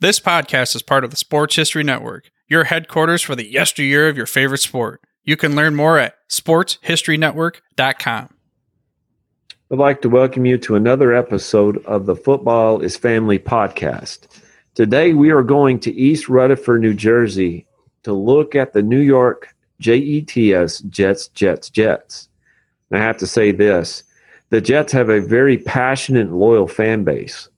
This podcast is part of the Sports History Network, your headquarters for the yesteryear of your favorite sport. You can learn more at sportshistorynetwork.com. I'd like to welcome you to another episode of the Football is Family podcast. Today we are going to East Rutherford, New Jersey to look at the New York JETS Jets, Jets, Jets. And I have to say this the Jets have a very passionate and loyal fan base.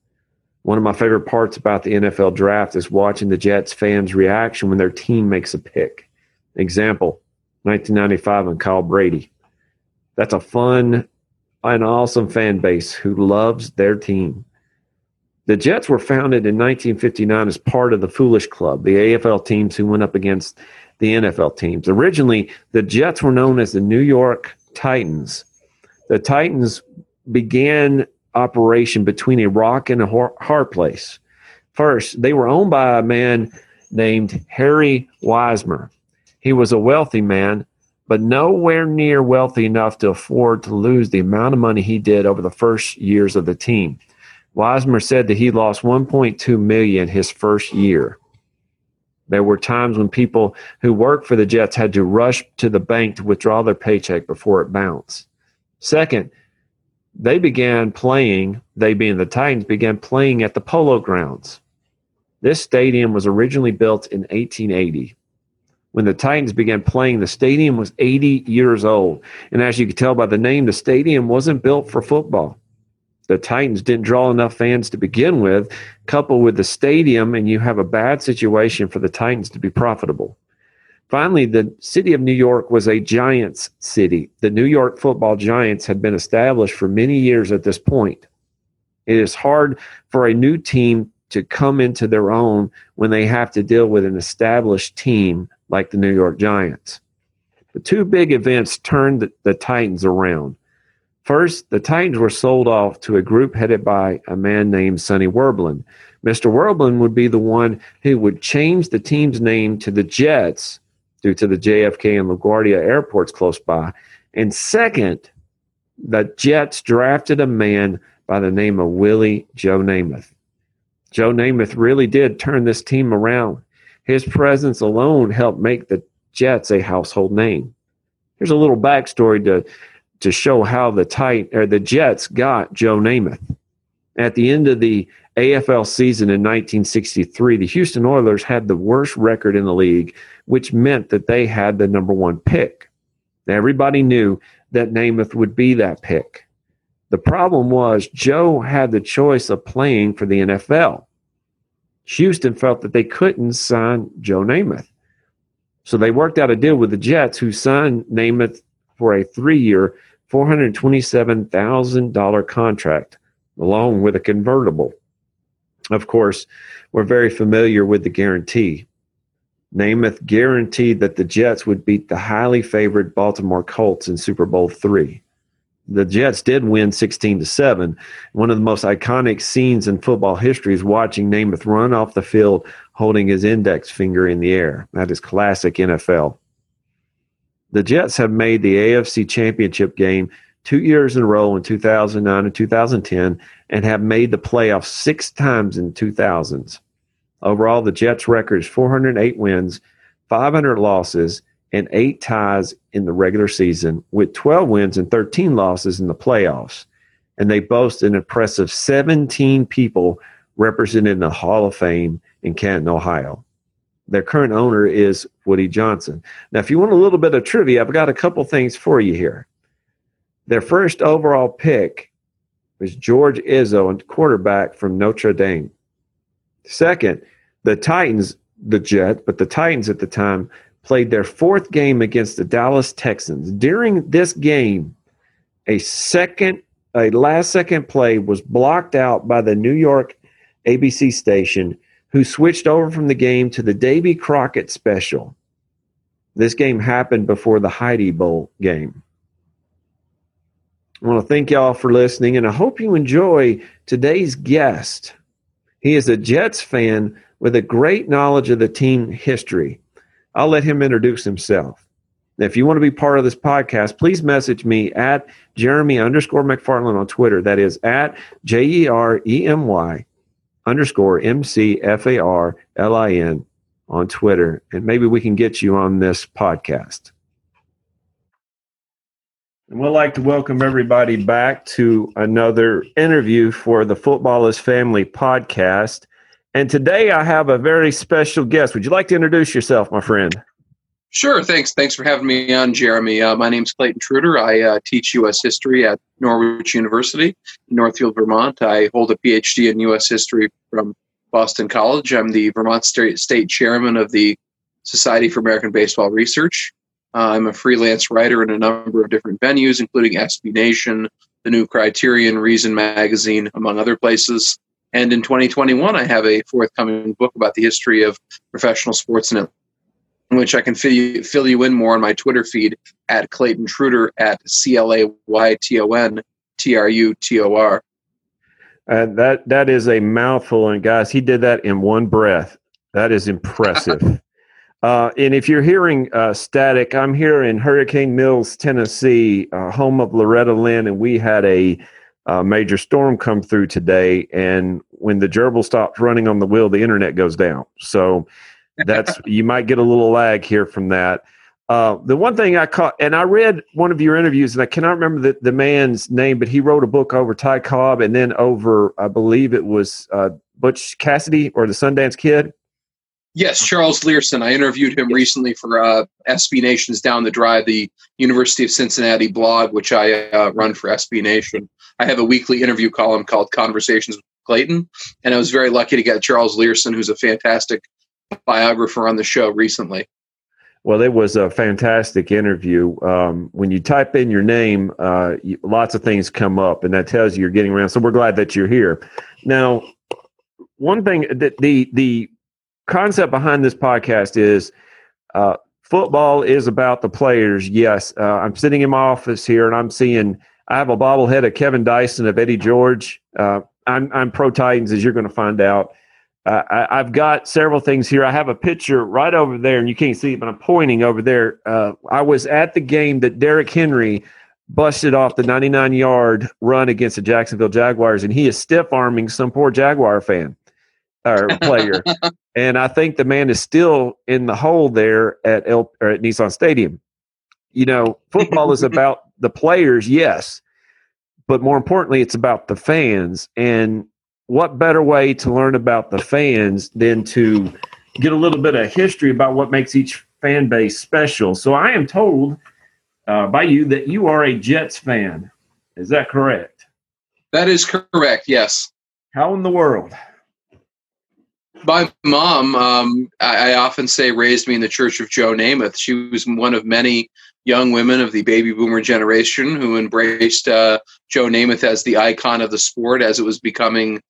One of my favorite parts about the NFL draft is watching the Jets fans' reaction when their team makes a pick. Example 1995 and Kyle Brady. That's a fun and awesome fan base who loves their team. The Jets were founded in 1959 as part of the Foolish Club, the AFL teams who went up against the NFL teams. Originally, the Jets were known as the New York Titans. The Titans began operation between a rock and a hard place. First, they were owned by a man named Harry Wismer. He was a wealthy man, but nowhere near wealthy enough to afford to lose the amount of money he did over the first years of the team. Wismer said that he lost 1.2 million his first year. There were times when people who worked for the Jets had to rush to the bank to withdraw their paycheck before it bounced. Second, they began playing, they being the Titans, began playing at the Polo Grounds. This stadium was originally built in 1880. When the Titans began playing, the stadium was 80 years old. And as you can tell by the name, the stadium wasn't built for football. The Titans didn't draw enough fans to begin with, coupled with the stadium, and you have a bad situation for the Titans to be profitable. Finally, the city of New York was a Giants city. The New York football Giants had been established for many years at this point. It is hard for a new team to come into their own when they have to deal with an established team like the New York Giants. The two big events turned the, the Titans around. First, the Titans were sold off to a group headed by a man named Sonny Werblin. Mr. Werblin would be the one who would change the team's name to the Jets due to the JFK and LaGuardia airports close by. And second, the Jets drafted a man by the name of Willie Joe Namath. Joe Namath really did turn this team around. His presence alone helped make the Jets a household name. Here's a little backstory to to show how the tight or the Jets got Joe Namath. At the end of the AFL season in 1963, the Houston Oilers had the worst record in the league, which meant that they had the number one pick. Everybody knew that Namath would be that pick. The problem was Joe had the choice of playing for the NFL. Houston felt that they couldn't sign Joe Namath. So they worked out a deal with the Jets, who signed Namath for a three year, $427,000 contract, along with a convertible. Of course, we're very familiar with the guarantee. Namath guaranteed that the Jets would beat the highly favored Baltimore Colts in Super Bowl three. The Jets did win 16 to 7. One of the most iconic scenes in football history is watching Namath run off the field holding his index finger in the air. That is classic NFL. The Jets have made the AFC Championship game two years in a row in 2009 and 2010 and have made the playoffs six times in 2000s. Overall, the Jets' record is 408 wins, 500 losses, and eight ties in the regular season, with 12 wins and 13 losses in the playoffs. And they boast an impressive 17 people represented in the Hall of Fame in Canton, Ohio. Their current owner is Woody Johnson. Now, if you want a little bit of trivia, I've got a couple things for you here. Their first overall pick was George Izzo, a quarterback from Notre Dame. Second, the Titans, the Jet, but the Titans at the time played their fourth game against the Dallas Texans. During this game, a second, a last second play was blocked out by the New York ABC station, who switched over from the game to the Davy Crockett special. This game happened before the Heidi Bowl game. I want to thank y'all for listening, and I hope you enjoy today's guest. He is a Jets fan with a great knowledge of the team history. I'll let him introduce himself. If you want to be part of this podcast, please message me at Jeremy underscore McFarlin on Twitter. That is at J E R E M Y underscore M C F A R L I N on Twitter. And maybe we can get you on this podcast. And we'd like to welcome everybody back to another interview for the Football is Family podcast. And today I have a very special guest. Would you like to introduce yourself, my friend? Sure. Thanks. Thanks for having me on, Jeremy. Uh, my name's Clayton Trutor. I uh, teach U.S. history at Norwich University Northfield, Vermont. I hold a PhD in U.S. history from Boston College. I'm the Vermont State, State Chairman of the Society for American Baseball Research. Uh, I'm a freelance writer in a number of different venues, including SB Nation, the New Criterion, Reason Magazine, among other places. And in 2021, I have a forthcoming book about the history of professional sports in which I can fill you, fill you in more on my Twitter feed at Clayton Trutor at C L A Y T O N T R U T O R. And that that is a mouthful, and guys, he did that in one breath. That is impressive. Uh, and if you're hearing uh, static, I'm here in Hurricane Mills, Tennessee, uh, home of Loretta Lynn, and we had a uh, major storm come through today. And when the gerbil stops running on the wheel, the internet goes down. So that's you might get a little lag here from that. Uh, the one thing I caught, and I read one of your interviews, and I cannot remember the, the man's name, but he wrote a book over Ty Cobb and then over, I believe it was uh, Butch Cassidy or the Sundance Kid. Yes, Charles Leerhsen. I interviewed him recently for uh, SB Nation's Down the Drive, the University of Cincinnati blog, which I uh, run for SB Nation. I have a weekly interview column called Conversations with Clayton, and I was very lucky to get Charles Leerhsen, who's a fantastic biographer on the show recently. Well, it was a fantastic interview. Um, when you type in your name, uh, you, lots of things come up, and that tells you you're getting around. So we're glad that you're here. Now, one thing that the the concept behind this podcast is uh, football is about the players. Yes, uh, I'm sitting in my office here, and I'm seeing I have a bobblehead of Kevin Dyson of Eddie George. Uh, I'm I'm pro Titans, as you're going to find out. Uh, I, have got several things here. I have a picture right over there, and you can't see it, but I'm pointing over there. Uh, I was at the game that Derrick Henry busted off the 99 yard run against the Jacksonville Jaguars, and he is stiff arming some poor Jaguar fan or player. and I think the man is still in the hole there at El, or at Nissan Stadium. You know, football is about the players, yes, but more importantly, it's about the fans. And what better way to learn about the fans than to get a little bit of history about what makes each fan base special? So I am told uh, by you that you are a Jets fan. Is that correct? That is correct. Yes. How in the world? My mom, um, I, I, often say, raised me in the Church of Joe Namath. She was one of many young women of the baby boomer generation who embraced uh, Joe Namath as the icon of the sport as it was becoming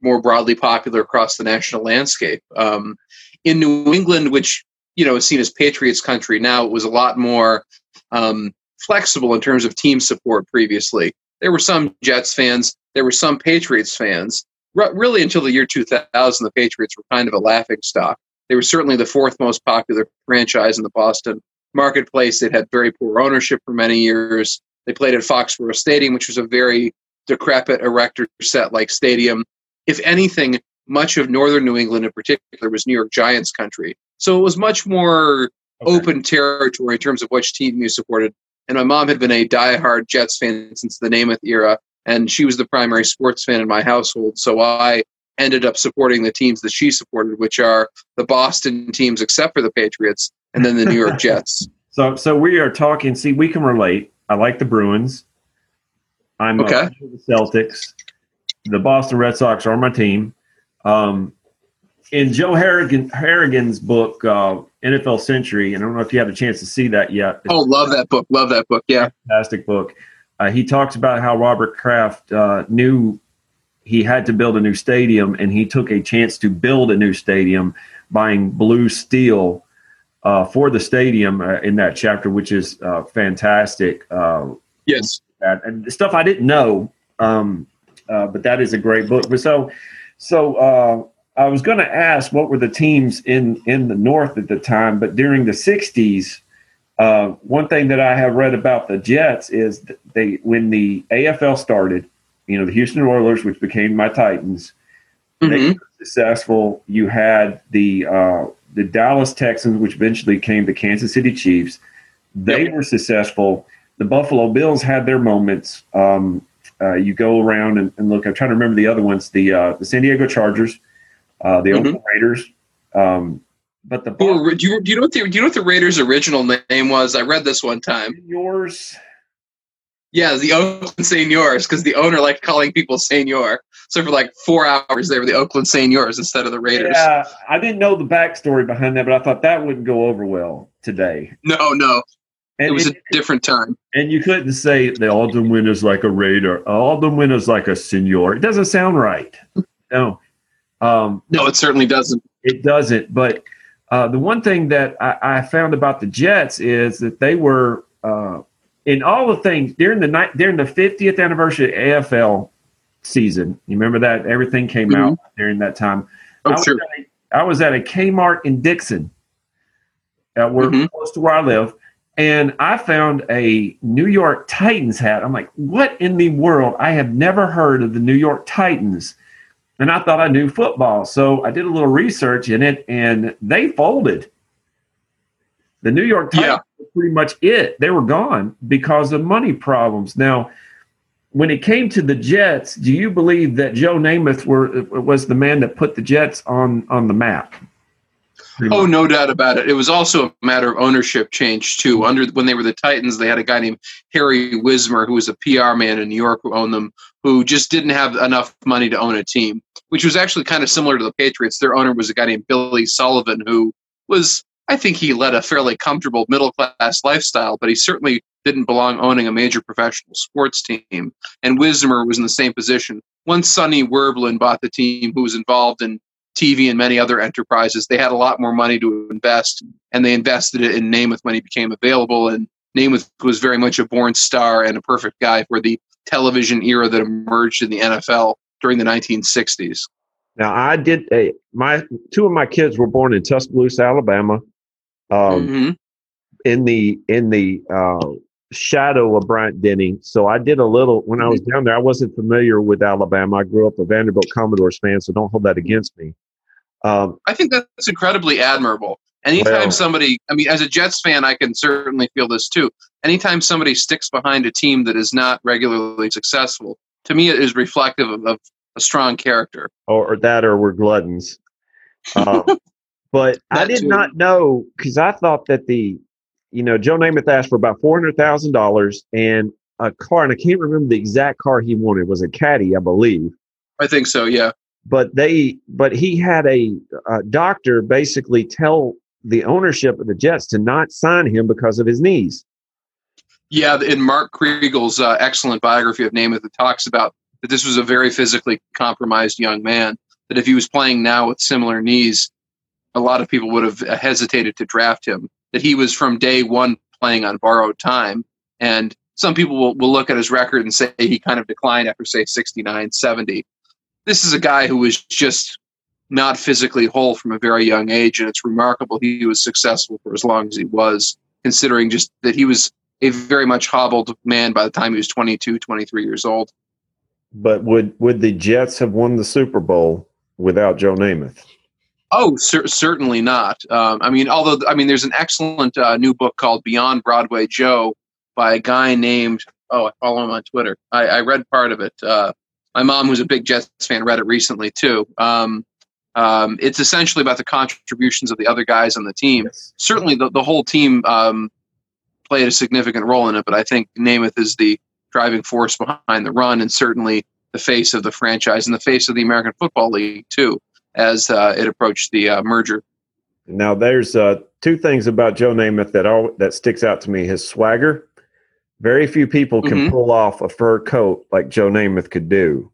more broadly popular across the national landscape. Um, in New England, which you know is seen as Patriots country now, it was a lot more um, flexible in terms of team support. Previously, there were some Jets fans, there were some Patriots fans. R- really, until the year 2000, the Patriots were kind of a laughing stock. They were certainly the fourth most popular franchise in the Boston marketplace. They'd had very poor ownership for many years. They played at Foxborough Stadium, which was a very decrepit erector set like stadium if anything, much of northern New England in particular was New York Giants country. So it was much more okay. open territory in terms of which team you supported. And my mom had been a diehard Jets fan since the Namath era, and she was the primary sports fan in my household. So I ended up supporting the teams that she supported, which are the Boston teams, except for the Patriots, and then the New York Jets. So, so we are talking. See, we can relate. I like the Bruins. I'm okay. the Celtics the Boston Red Sox are my team. Um, in Joe Horrigan, Horrigan's book, uh, NFL Century, and I don't know if you had a chance to see that yet. Oh, love that book. Love that book. Yeah. Fantastic book. Uh, he talks about how Robert Kraft uh, knew he had to build a new stadium, and he took a chance to build a new stadium, buying blue steel uh, for the stadium uh, in that chapter, which is uh, fantastic. Uh, yes, that and stuff I didn't know, um, uh, but that is a great book. But so, so uh, I was going to ask what were the teams in in the North at the time, but during the '60s. One thing that I have read about the Jets is they, when the AFL started, you know, the Houston Oilers, which became my Titans, mm-hmm. they were successful. You had the uh, the Dallas Texans, which eventually became the Kansas City Chiefs. They yep. were successful. The Buffalo Bills had their moments. Um, uh, you go around and, and, look. I'm trying to remember the other ones. The uh, the San Diego Chargers, uh, the mm-hmm. Oakland Raiders. Um, but the do, you, do you know what the do you know what the Raiders' original name was? I read this one time. Yours. Yeah, the Oakland Seniors, because the owner liked calling people Senior. So for like four hours, they were the Oakland Seniors instead of the Raiders. Yeah, I didn't know the backstory behind that, but I thought that wouldn't go over well today. No, no. And it was it, a different time. And you couldn't say the Alden winner's like a Raider. Alden winner's like a Senior. It doesn't sound right. No. Um, no, it certainly doesn't. It doesn't. But uh, the one thing that I, I, found about the Jets is that they were uh, in all the things during the night during the 50th anniversary of AFL season. You remember that everything came mm-hmm. out during that time. Oh, I, sure. was a, I was at a Kmart in Dixon, uh, where mm-hmm. close to where I live, and I found a New York Titans hat. I'm like, what in the world? I have never heard of the New York Titans. And I thought I knew football. So I did a little research in it and they folded. The New York Times yeah. were pretty much it. They were gone because of money problems. Now, when it came to the Jets, do you believe that Joe Namath were was the man that put the Jets on on the map? Oh, no doubt about it. It was also a matter of ownership change too. Under when they were the Titans, they had a guy named Harry Wismer, who was a PR man in New York, who owned them, who just didn't have enough money to own a team. Which was actually kind of similar to the Patriots. Their owner was a guy named Billy Sullivan, who was, I think, he led a fairly comfortable middle class lifestyle, but he certainly didn't belong owning a major professional sports team. And Wismer was in the same position. Once Sonny Werblin bought the team, who was involved in TV and many other enterprises, they had a lot more money to invest, and they invested it in Namath when he became available. And Namath was very much a born star and a perfect guy for the television era that emerged in the NFL during the 1960s. Now, I did a my two of my kids were born in Tuscaloosa, Alabama. Um, mm-hmm. In the in the uh, shadow of Bryant Denny. So I did a little when I was mm-hmm. down there. I wasn't familiar with Alabama. I grew up a Vanderbilt Commodores fan, so don't hold that against me. Um, I think that's incredibly admirable. Anytime well, somebody, I mean, as a Jets fan, I can certainly feel this too. Anytime somebody sticks behind a team that is not regularly successful, to me, it is reflective of, of a strong character. Or, or, that, or we're gluttons. Um, but I did too. not know because I thought that the you know, Joe Namath asked for about four hundred thousand dollars and a car, and I can't remember the exact car he wanted. It was a caddy, I believe. I think so. Yeah. But they, but he had a, a doctor basically tell the ownership of the Jets to not sign him because of his knees. Yeah, in Mark Kriegel's uh, excellent biography of Namath, it talks about that this was a very physically compromised young man. That if he was playing now with similar knees, a lot of people would have hesitated to draft him that he was from day one playing on borrowed time. And some people will, will look at his record and say he kind of declined after, say, 69, 70. This is a guy who was just not physically whole from a very young age. And it's remarkable he was successful for as long as he was, considering just that he was a very much hobbled man by the time he was 22, 23 years old. But would, would the Jets have won the Super Bowl without Joe Namath? Oh, cer- certainly not. Um, I mean, although I mean, there's an excellent uh, new book called Beyond Broadway Joe by a guy named oh, I follow him on Twitter. I, I read part of it. Uh, my mom, who's a big Jets fan, read it recently too. Um, um, it's essentially about the contributions of the other guys on the team. Yes. Certainly, the, the whole team um, played a significant role in it, but I think Namath is the driving force behind the run, and certainly the face of the franchise and the face of the American Football League too as uh, it approached the uh, merger. Now, there's uh, two things about Joe Namath that all that sticks out to me: his swagger. Very few people can mm-hmm. pull off a fur coat like Joe Namath could do.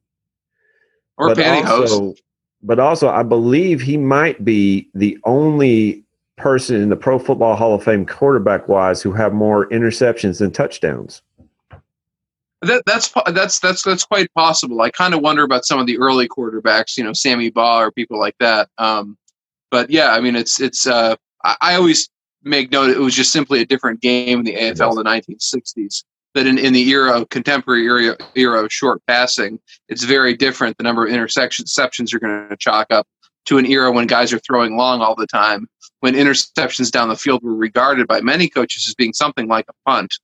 or but pantyhose. also, but also, I believe he might be the only person in the Pro Football Hall of Fame, quarterback wise, who have more interceptions than touchdowns. That, that's that's that's that's quite possible. I kind of wonder about some of the early quarterbacks, you know, Sammy Baugh or people like that. Um, but yeah, I mean, it's it's. Uh, I, I always make note it was just simply a different game in the AFL in the 1960s. That in, in the era of contemporary era, era of short passing, it's very different. The number of interceptions you're going to chalk up to an era when guys are throwing long all the time, when interceptions down the field were regarded by many coaches as being something like a punt.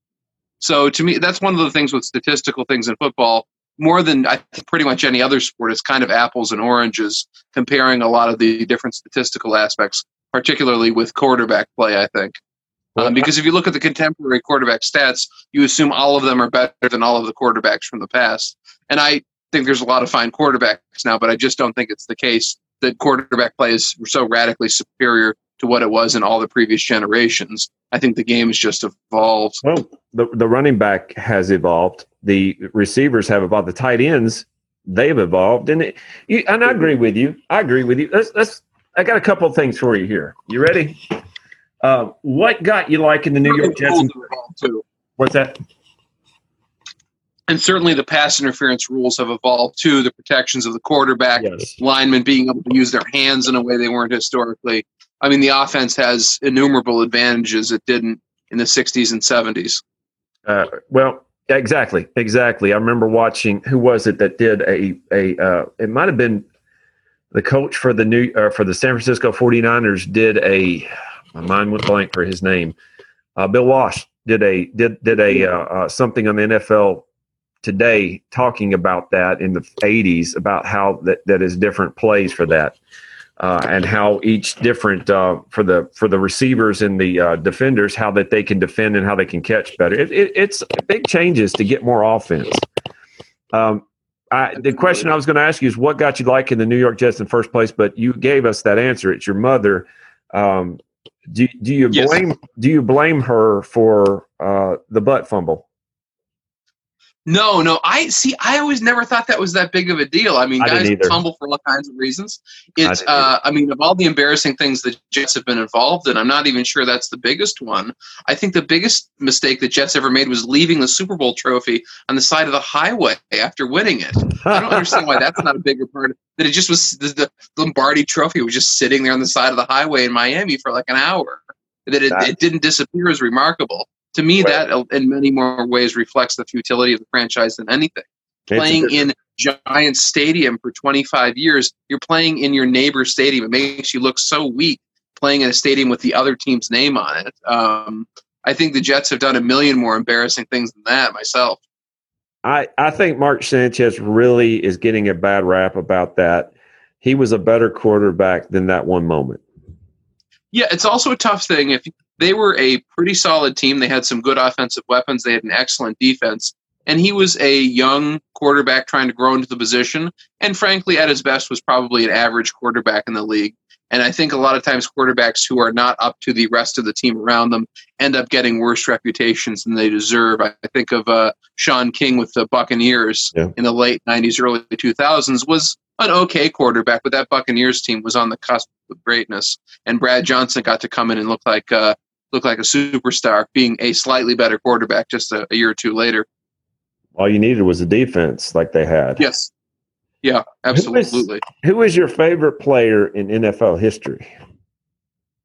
So to me, that's one of the things with statistical things in football. More than I think pretty much any other sport, it's kind of apples and oranges, comparing a lot of the different statistical aspects, particularly with quarterback play. I think. Um, because if you look at the contemporary quarterback stats, you assume all of them are better than all of the quarterbacks from the past. And I think there's a lot of fine quarterbacks now, but I just don't think it's the case that quarterback play is so radically superior to what it was in all the previous generations. I think the game has just evolved. Well, the, the running back has evolved. The receivers have evolved. The tight ends, they've evolved. And, it, you, and I agree with you. I agree with you. Let's, let's, I got a couple of things for you here. You ready? Uh, what got you liking the New York Jets? Too. What's that? And certainly the pass interference rules have evolved too. The protections of the quarterback, Yes. linemen being able to use their hands in a way they weren't historically. I mean, the offense has innumerable advantages it didn't in the 60s and 70s. Uh, well, exactly, exactly. I remember watching. Who was it that did a a? Uh, it might have been the coach for the new uh, for the San Francisco 49ers did a. My mind went blank for his name. Uh, Bill Walsh did a did did a uh, uh, something on the NFL today talking about that in the 80s about how that that is different plays for that. Uh, and how each different uh, for the for the receivers and the uh, defenders how that they can defend and how they can catch better. It, it, it's big changes to get more offense. Um, I, the question I was going to ask you is what got you liking the New York Jets in the first place, but you gave us that answer. It's your mother. Um, do, do you Yes. blame do you blame her for uh, the butt fumble? No, no. I see. I always never thought that was that big of a deal. I mean, I guys tumble for all kinds of reasons. It's. didn't Uh, I mean, of all the embarrassing things the Jets have been involved in, I'm not even sure that's the biggest one. I think the biggest mistake the Jets ever made was leaving the Super Bowl trophy on the side of the highway after winning it. I don't understand why that's not a bigger part. That it just was the, the Lombardi Trophy was just sitting there on the side of the highway in Miami for like an hour. That it, That- it didn't disappear is remarkable. To me, Right. that uh, in many more ways reflects the futility of the franchise than anything. It's Playing in Giant Stadium for 25 years, you're playing in your neighbor's stadium. It makes you look so weak playing in a stadium with the other team's name on it. Um, I think the Jets have done a million more embarrassing things than that myself. I, I think Mark Sanchez really is getting a bad rap about that. He was a better quarterback than that one moment. Yeah, it's also a tough thing. If they were a pretty solid team, they had some good offensive weapons, they had an excellent defense, and he was a young quarterback trying to grow into the position. And frankly, at his best, was probably an average quarterback in the league. And I think a lot of times quarterbacks who are not up to the rest of the team around them end up getting worse reputations than they deserve. I think of uh, Shaun King with the Buccaneers Yeah. in the late '90s, early 2000s was an okay quarterback, but that Buccaneers team was on the cusp of greatness and Brad Johnson got to come in and look like uh, look like a superstar, being a slightly better quarterback just a, a year or two later. All you needed was a defense like they had. Yes, yeah, absolutely. Who is your favorite player in NFL history?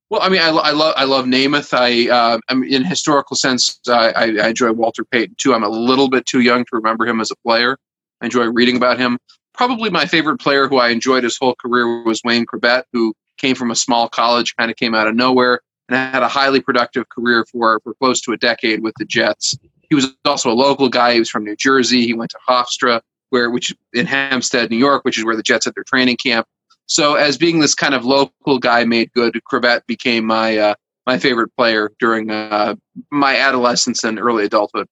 Well, I mean, I, I love I love Namath. I uh, I mean, in historical sense, I, I, I enjoy Walter Payton too. I'm a little bit too young to remember him as a player. I enjoy reading about him. Probably my favorite player who I enjoyed his whole career was Wayne Chrebet, who came from a small college, kind of came out of nowhere, and had a highly productive career for for close to a decade with the Jets. He was also a local guy. He was from New Jersey. He went to Hofstra, where which in Hempstead, New York, which is where the Jets had their training camp. So, as being this kind of local guy made good, Chrebet became my uh, my favorite player during uh, my adolescence and early adulthood.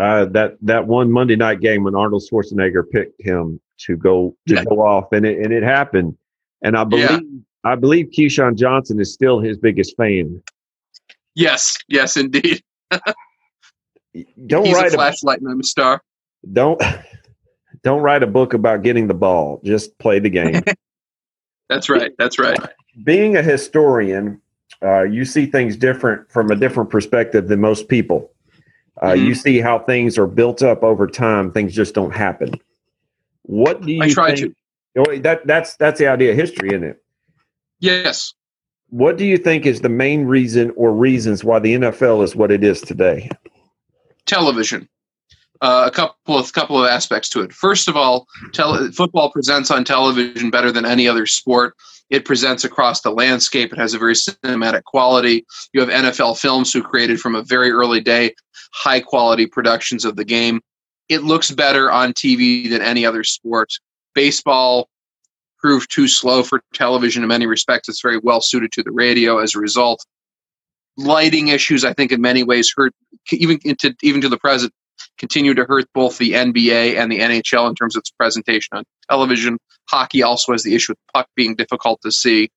Uh, that that one Monday night game when Arnold Schwarzenegger picked him to go to Yeah. go off, and it and it happened. And I believe Yeah. I believe Keyshawn Johnson is still his biggest fan. Yes, yes, indeed. Don't He's a write about, flashlight and I'm a star. don't Don't write a book about getting the ball. Just play the game. That's right. That's right. Being a historian, uh, you see things different from a different perspective than most people. Uh, Mhm. You see how things are built up over time. Things just don't happen. What do you I try think? Oh, That that's that's the idea of history, isn't it? Yes. What do you think is the main reason or reasons why the NFL is what it is today? television. Uh, a couple of couple of aspects to it. First of all, tele- football presents on television better than any other sport. It presents across the landscape. It has a very cinematic quality. You have NFL films who created from a very early day high quality productions of the game. It looks better on TV than any other sport. Baseball proved too slow for television in many respects. It's very well suited to the radio as a result. Lighting issues, I think, in many ways hurt even into even to the present continue to hurt both the NBA and the NHL in terms of its presentation on television. Hockey also has the issue the puck being difficult to see.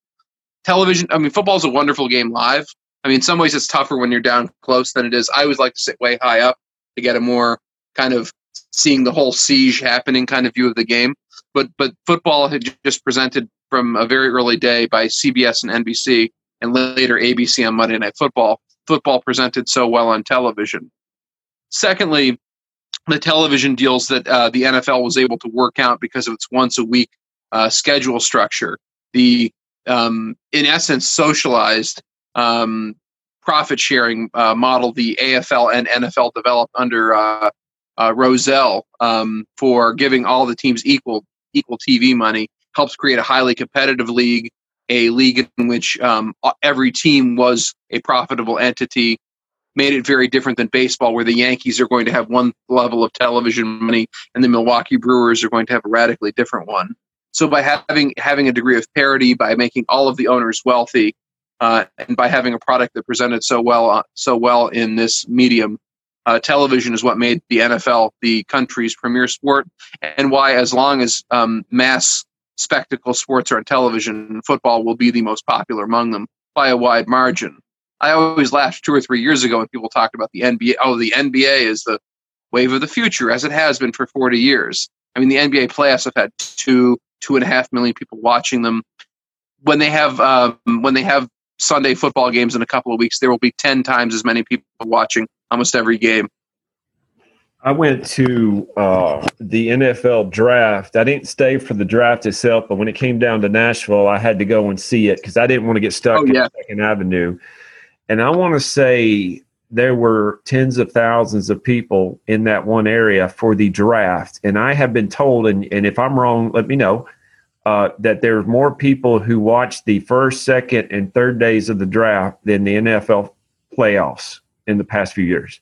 Television, I mean, football is a wonderful game live. I mean, in some ways it's tougher when you're down close than it is. I always like to sit way high up to get a more kind of seeing the whole siege happening kind of view of the game. But but football had just presented from a very early day by CBS and NBC and later ABC on Monday Night Football. Football presented so well on television. Secondly, the television deals that uh, the NFL was able to work out because of its once a week uh, schedule structure. The um, in essence socialized um, profit sharing uh, model the AFL and NFL developed under uh, uh, Rozelle um, for giving all the teams equal equal TV money helps create a highly competitive league, a league in which um, every team was a profitable entity. Made it very different than baseball, where the Yankees are going to have one level of television money and the Milwaukee Brewers are going to have a radically different one. So by having having a degree of parity, by making all of the owners wealthy, uh, and by having a product that presented so well uh, so well in this medium, uh, television is what made the NFL the country's premier sport, and why as long as um, mass spectacle sports are on television, football will be the most popular among them by a wide margin. I always laughed two or three years ago when people talked about the NBA. Oh, the NBA is the wave of the future, as it has been for 40 years. I mean, the NBA playoffs have had two, two and a half million people watching them. When they have um, when they have Sunday football games in a couple of weeks, there will be 10 times as many people watching almost every game. I went to uh, the NFL draft. I didn't stay for the draft itself, but when it came down to Nashville, I had to go and see it because I didn't want to get stuck Oh, in yeah. Second Avenue. And I want to say there were tens of thousands of people in that one area for the draft. And I have been told, and, and if I'm wrong, let me know, uh, that there's more people who watched the first, second, and third days of the draft than the NFL playoffs in the past few years.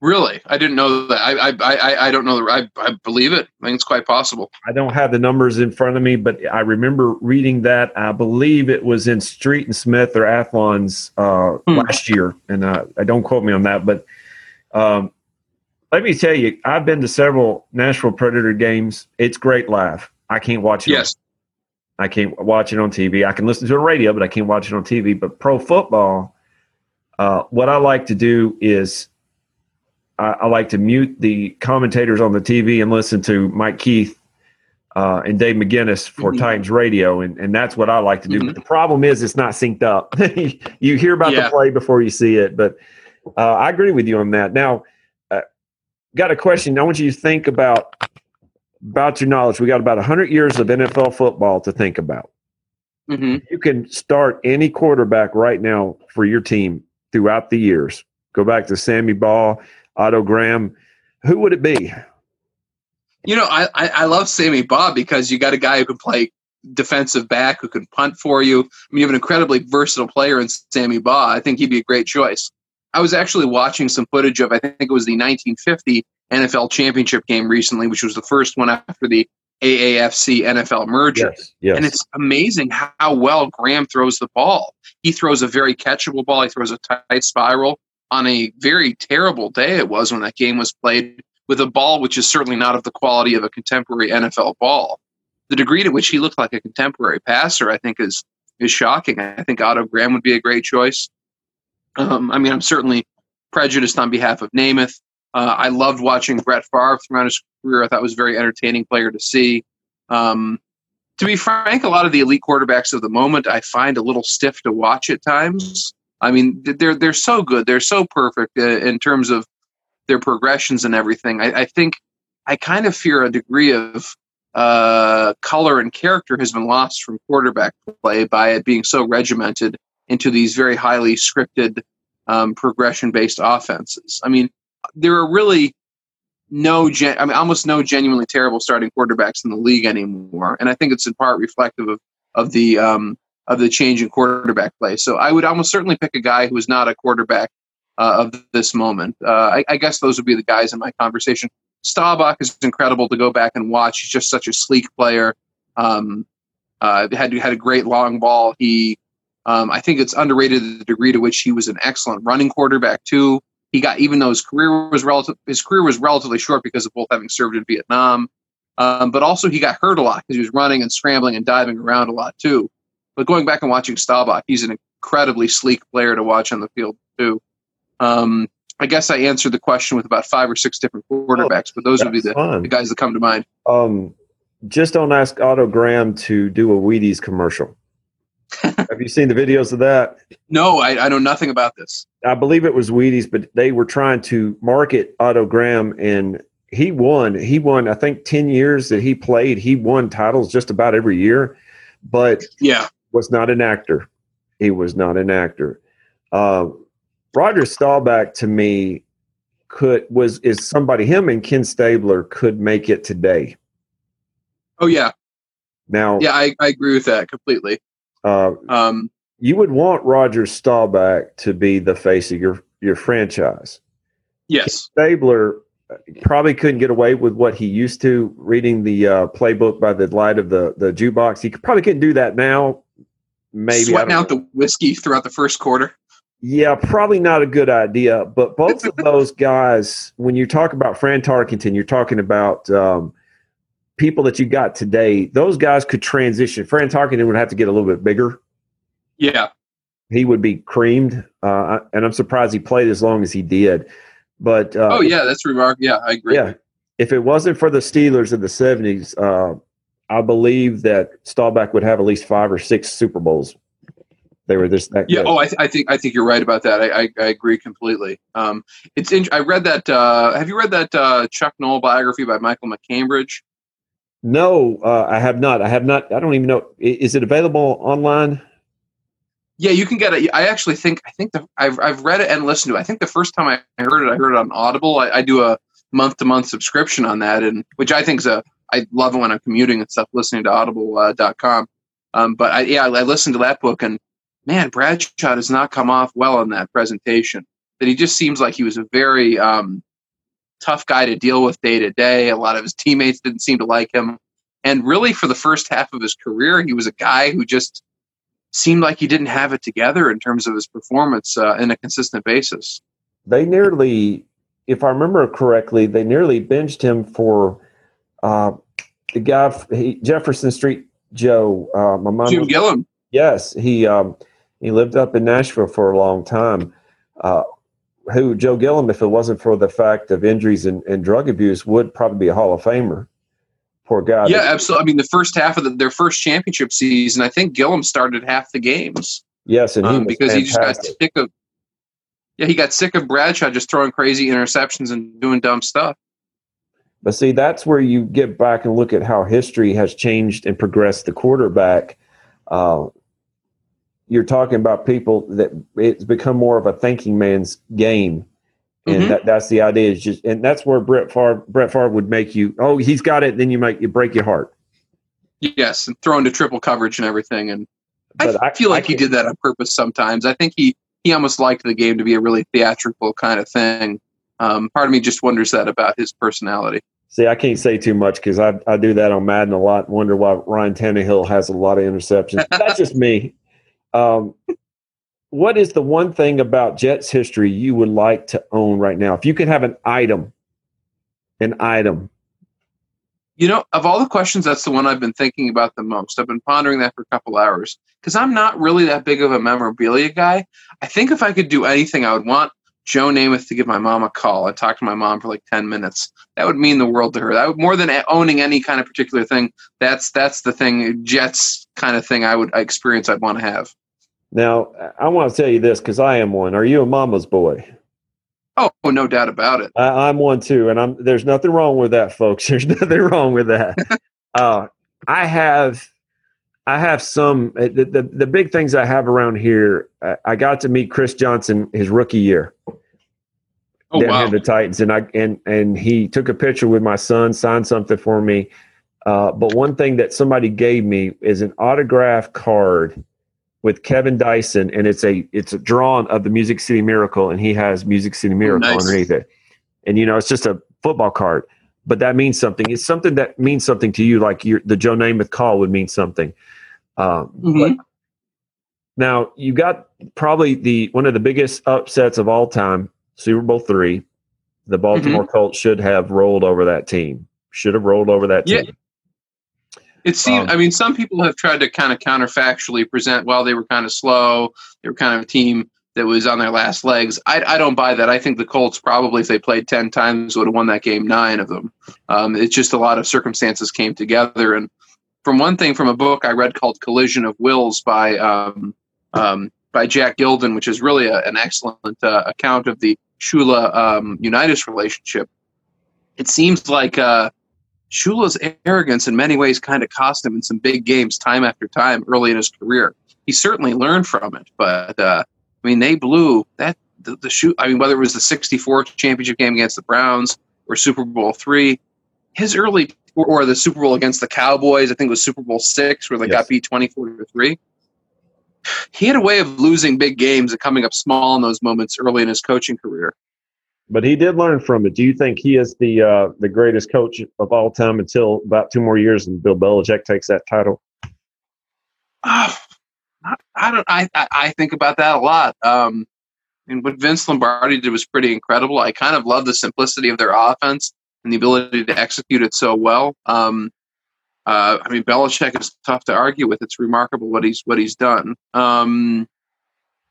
Really, I didn't know that. I I I, I don't know. I I believe it. I think it's quite possible. I don't have the numbers in front of me, but I remember reading that. I believe it was in Street and Smith or Athlon's uh, Hmm. last year, and uh, I don't quote me on that. But um, let me tell you, I've been to several Nashville Predator games. It's great live. I can't watch it. Yes. I can't watch it on TV. I can listen to the radio, but I can't watch it on TV. But pro football, uh, what I like to do is I, I like to mute the commentators on the TV and listen to Mike Keith uh, and Dave McGinnis for Mhm. Titans Radio, and, and that's what I like to do. Mhm. But the problem is, it's not synced up. you hear about Yeah. the play before you see it, but uh, I agree with you on that. Now, uh, got a question. I want you to think about about your knowledge. We got about 100 years of NFL football to think about. hmm You can start any quarterback right now for your team throughout the years. Go back to Sammy Baugh, Otto Graham. Who would it be? You know, I, I I love Sammy Baugh because you got a guy who can play defensive back, who can punt for you. I mean, you have an incredibly versatile player in Sammy Baugh. I think he'd be a great choice. I was actually watching some footage of, I think it was the 1950 NFL championship game recently, which was the first one after the AAFC NFL merger. Yes. And it's amazing how well Graham throws the ball. He throws a very catchable ball. He throws a tight spiral on a very terrible day. It was when that game was played with a ball which is certainly not of the quality of a contemporary NFL ball. The degree to which he looked like a contemporary passer, I think, is is shocking. I think Otto Graham would be a great choice. Um, I mean, I'm certainly prejudiced on behalf of Namath. Uh, I loved watching Brett Favre throughout his career. I thought was a very entertaining player to see. Um, to be frank, a lot of the elite quarterbacks of the moment I find a little stiff to watch at times. I mean, they're they're so good, they're so perfect uh, in terms of their progressions and everything. I, I think I kind of fear a degree of uh, color and character has been lost from quarterback play by it being so regimented into these very highly scripted um, progression based offenses. I mean, there are really no, gen- I mean, almost no genuinely terrible starting quarterbacks in the league anymore, and I think it's in part reflective of of the um, of the change in quarterback play. So I would almost certainly pick a guy who is not a quarterback uh, of this moment. Uh, I, I, guess those would be the guys in my conversation. Staubach is incredible to go back and watch. He's just such a sleek player. Um, uh, had had a great long ball. He, um, I think it's underrated the degree to which he was an excellent running quarterback too. He got even though his career was relative, his career was relatively short because of both having served in Vietnam, um, but also he got hurt a lot because he was running and scrambling and diving around a lot too. But going back and watching Staubach, he's an incredibly sleek player to watch on the field too. Um, I guess I answered the question with about five or six different quarterbacks, oh, but those would be the, the, guys that come to mind. Um, just don't ask Otto Graham to do a Wheaties commercial. Have you seen the videos of that? No, I, I, know nothing about this. I believe it was Wheaties, but they were trying to market Otto Graham, and he won. He won, I think, ten years that he played. He won titles just about every year, but yeah, was not an actor. He was not an actor. Uh, Roger Staubach to me could was is somebody him and Ken Stabler could make it today. Oh yeah. Now yeah, I, I agree with that completely. Uh, um, you would want Roger Staubach to be the face of your your franchise. Yes, Ken Stabler uh, probably couldn't get away with what he used to reading the uh, playbook by the light of the the jukebox. He probably couldn't do that now. Maybe sweating out know. the whiskey throughout the first quarter. Yeah, probably not a good idea. But both of those guys, when you talk about Fran Tarkenton, you're talking about um, people that you got today. Those guys could transition. Fran Tarkenton would have to get a little bit bigger. Yeah, he would be creamed, uh, and I'm surprised he played as long as he did. But uh, oh yeah, that's remarkable. Yeah, I agree. Yeah, if it wasn't for the Steelers in the '70s, uh, I believe that Staubach would have at least five or six Super Bowls they were this that yeah good. oh I, th- I, think i think you're right about that i i, I agree completely um it's in, i read that uh have you read that uh chuck noll biography by michael maccambridge no uh i have not. I have not i don't even know. Is it available online? Yeah you can get it. I actually think i think the, I've, I've read it and listened to it. I think the first time i heard it i heard it on audible. I, I do a month to month subscription on that and which i think is a i love it when i'm commuting and stuff listening to audible.com uh, um, but I, yeah, I listened to that book, and man, Bradshaw does not come off well in that presentation. That he just seems like he was a very um, tough guy to deal with day to day. A lot of his teammates didn't seem to like him. And really, for the first half of his career, he was a guy who just seemed like he didn't have it together in terms of his performance uh, in a consistent basis. They nearly, if I remember correctly, they nearly benched him for uh, the guy, he, Jefferson Street Joe. Uh, my mom Jim Gilliam. Yes, he um, he lived up in Nashville for a long time. Uh, who Joe Gilliam, if it wasn't for the fact of injuries and, and, drug abuse, would probably be a Hall of Famer. Poor guy. Yeah, absolutely. I mean, the first half of the, their first championship season, I think Gilliam started half the games. Yes, and he um, because fantastic. he just got sick of. Yeah, he got sick of Bradshaw just throwing crazy interceptions and doing dumb stuff. But see, that's where you get back and look at how history has changed and progressed the quarterback. Uh, you're talking about people that it's become more of a thinking man's game. And mm-hmm. that, that's the idea is just, and that's where Brett Favre, Brett Favre would make you, oh, he's got it. Then you make you break your heart. Yes. And throw into triple coverage and everything. And I, I, feel like I he did that on purpose sometimes. I think he, he almost liked the game to be a really theatrical kind of thing. Um, part of me just wonders that about his personality. See, I can't say too much because I, I do that on Madden a lot. Wonder why Ryan Tannehill has a lot of interceptions. That's just me. Um, what is the one thing about Jets history you would like to own right now? If you could have an item, an item. You know, of all the questions, that's the one I've been thinking about the most. I've been pondering that for a couple hours because I'm not really that big of a memorabilia guy. I think if I could do anything, I would want Joe Namath to give my mom a call. I talked to my mom for like ten minutes. That would mean the world to her. That would, more than owning any kind of particular thing. That's that's the thing. Jets kind of thing. I would experience. I'd want to have. Now I want to tell you this because I am one. Are you a mama's boy? Oh, no doubt about it. I, am one too, and I'm. There's nothing wrong with that, folks. There's nothing wrong with that. uh, I have, I have some. Uh, the, the, the big things I have around here. I, I, got to meet Chris Johnson his rookie year. Oh down wow! The Titans, and I and and he took a picture with my son, signed something for me. Uh, but one thing that somebody gave me is an autograph card with Kevin Dyson, and it's a it's a drawn of the Music City Miracle, and he has Music City Miracle nice. underneath it. And you know, it's just a football card, but that means something. It's something that means something to you, like your, the Joe Namath call would mean something. Um, mm-hmm. now you got probably the one of the biggest upsets of all time, Super Bowl three. The Baltimore mm-hmm. Colts should have rolled over that team. Should have rolled over that team. It seems. Um, I mean, some people have tried to kind of counterfactually present. Well, they were kind of slow. They were kind of a team that was on their last legs. I, I don't buy that. I think the Colts probably, if they played ten times, would have won that game nine of them. Um, it's just a lot of circumstances came together. And from one thing from a book I read called "Collision of Wills" by um, um, by Jack Gilden, which is really a, an excellent uh, account of the Shula um, Unitas relationship. It seems like. Uh, Shula's arrogance in many ways kind of cost him in some big games time after time early in his career. He certainly learned from it, but uh, I mean, they blew that the, the shoot. I mean, whether it was the '64 championship game against the Browns or Super Bowl three, his early or, or, the Super Bowl against the Cowboys, I think it was Super Bowl six where they yes. got beat 24 to three. He had a way of losing big games and coming up small in those moments early in his coaching career but he did learn from it. Do you think he is the uh, the greatest coach of all time until about two more years and Bill Belichick takes that title? Uh, I don't. I, I think about that a lot. Um, and what Vince Lombardi did was pretty incredible. I kind of love the simplicity of their offense and the ability to execute it so well. Um, uh, I mean, Belichick is tough to argue with. It's remarkable what he's what he's done. Um,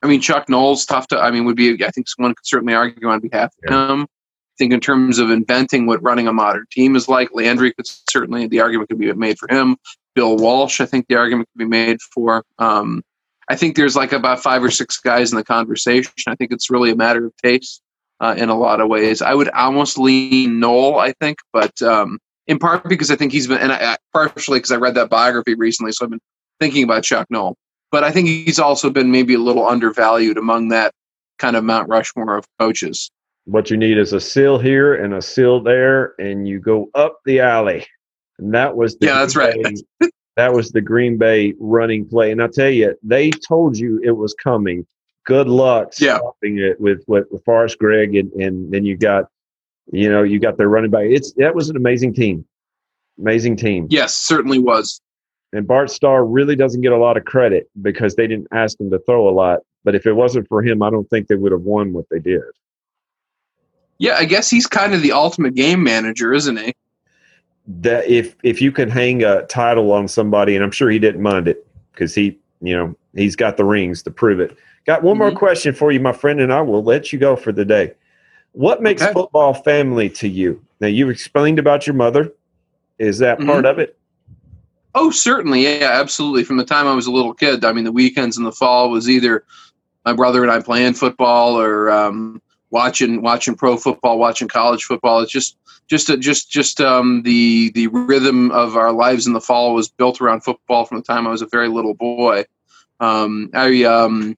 I mean, Chuck Noll's tough to. I mean, would be. I think someone could certainly argue on behalf of yeah. him. I think in terms of inventing what running a modern team is like, Landry could certainly the argument could be made for him. Bill Walsh, I think the argument could be made for. Um, I think there's like about five or six guys in the conversation. I think it's really a matter of taste uh, in a lot of ways. I would almost lean Noll, I think, but um, in part because I think he's been, and I, partially because I read that biography recently, so I've been thinking about Chuck Noll but I think he's also been maybe a little undervalued among that kind of Mount Rushmore of coaches. What you need is a seal here and a seal there, and you go up the alley. And that was the yeah, that's Bay, right. that was the Green Bay running play. And I tell you, they told you it was coming. Good luck yeah. stopping it with with, with Forrest Gregg, and, and then you got, you know, you got their running back. It's that was an amazing team, amazing team. Yes, certainly was. And Bart Starr really doesn't get a lot of credit because they didn't ask him to throw a lot. But if it wasn't for him, I don't think they would have won what they did. Yeah, I guess he's kind of the ultimate game manager, isn't he? That if if you can hang a title on somebody, and I'm sure he didn't mind it because he, you know, he's got the rings to prove it. Got one mm-hmm. more question for you, my friend, and I will let you go for the day. What makes okay. football family to you? Now you've explained about your mother. Is that mm-hmm. part of it? Oh, certainly. Yeah, absolutely. From the time I was a little kid, I mean, the weekends in the fall was either my brother and I playing football or um, watching watching pro football, watching college football. It's just just a, just just um, the the rhythm of our lives in the fall was built around football from the time I was a very little boy. Um, I um,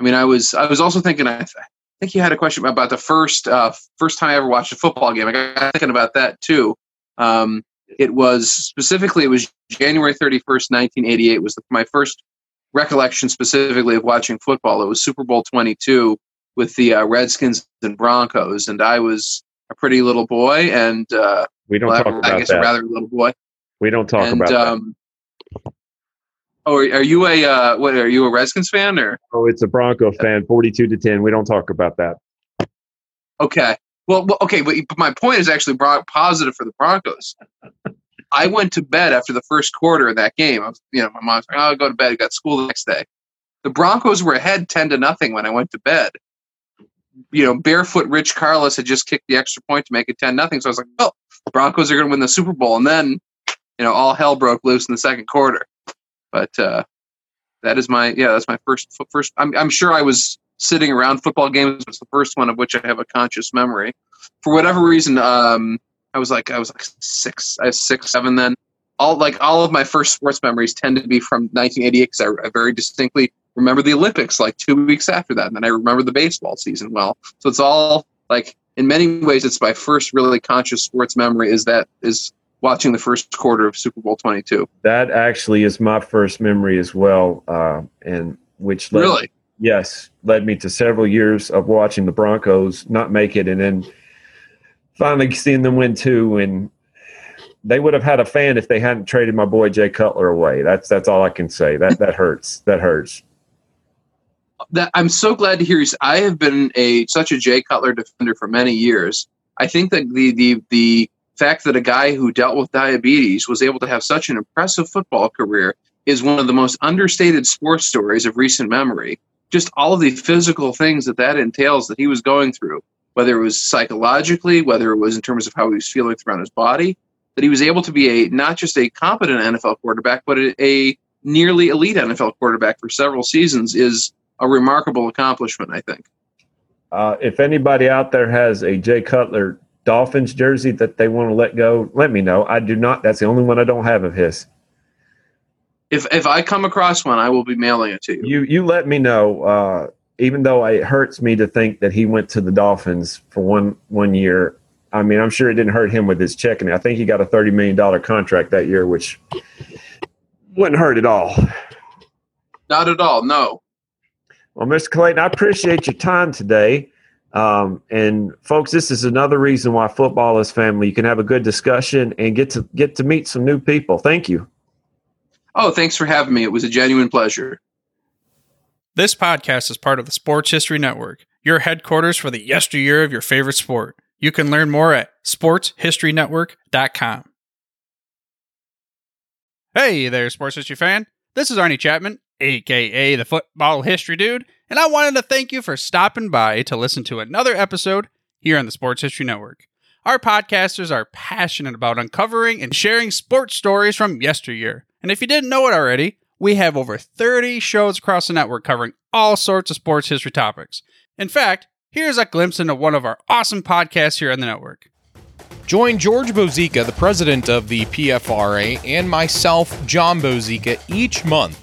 I mean, I was I was also thinking. I, th- I think you had a question about the first uh, first time I ever watched a football game. I got thinking about that too. Um, it was specifically it was January 31st, 1988 was my first recollection specifically of watching football. It was Super Bowl 22 with the uh, Redskins and Broncos, and I was a pretty little boy, and uh, we don't well, talk about I guess that. a rather little boy. We don't talk and, about um, that. Oh, are you a uh, what? Are you a Redskins fan or? Oh, it's a Bronco fan, forty-two to ten. We don't talk about that. Okay, well, okay, but my point is actually brought positive for the Broncos. I went to bed after the first quarter of that game. I was, you know, my mom's like, "Oh, I'll go to bed." I got school the next day. The Broncos were ahead ten to nothing when I went to bed. you know, barefoot Rich Karlis had just kicked the extra point to make it 10 nothing. So I was like, oh, the Broncos are going to win the Super Bowl. And then, you know, all hell broke loose in the second quarter. But uh, that is my, yeah, that's my first, first. I'm, I'm sure I was sitting around football games. was the first one of which I have a conscious memory. For whatever reason, um, I was like, I was like six, I was six, seven then. All like all of my first sports memories tend to be from 1988 because I, I very distinctly remember the Olympics like two weeks after that, and then I remember the baseball season well. So it's all like in many ways, it's my first really conscious sports memory. Is that is watching the first quarter of Super Bowl 22. That actually is my first memory as well, uh, and which led, really yes led me to several years of watching the Broncos not make it, and then finally seeing them win two. And they would have had a fan if they hadn't traded my boy Jay Cutler away. That's that's all I can say. That that hurts. That hurts. That I'm so glad to hear you. I have been a such a Jay Cutler defender for many years. I think that the the the fact that a guy who dealt with diabetes was able to have such an impressive football career is one of the most understated sports stories of recent memory. Just all of the physical things that that entails that he was going through whether it was psychologically, whether it was in terms of how he was feeling throughout his body, that he was able to be a not just a competent NFL quarterback, but a, nearly elite NFL quarterback for several seasons is a remarkable accomplishment, I think. Uh, if anybody out there has a Jay Cutler Dolphins jersey that they want to let go, let me know. I do not. That's the only one I don't have of his. If if I come across one, I will be mailing it to you. You you let me know. Uh, even though it hurts me to think that he went to the Dolphins for one one year. I mean, I'm sure it didn't hurt him with his checking. I think he got a thirty million dollar contract that year, which wouldn't hurt at all. Not at all. No. Well, Mr. Clayton, I appreciate your time today. Um, and folks, this is another reason why football is family. You can have a good discussion and get to get to meet some new people. Thank you. Oh, thanks for having me. It was a genuine pleasure. This podcast is part of the Sports History Network, your headquarters for the yesteryear of your favorite sport. You can learn more at sportshistorynetwork.com. Hey there, sports history fan. This is Arnie Chapman, aka the Football History Dude, and I wanted to thank you for stopping by to listen to another episode here on the Sports History Network. Our podcasters are passionate about uncovering and sharing sports stories from yesteryear. And if you didn't know it already, we have over 30 shows across the network covering all sorts of sports history topics. In fact, here's a glimpse into one of our awesome podcasts here on the network. Join George Bozeka, the president of the PFRA, and myself, John Bozeka, each month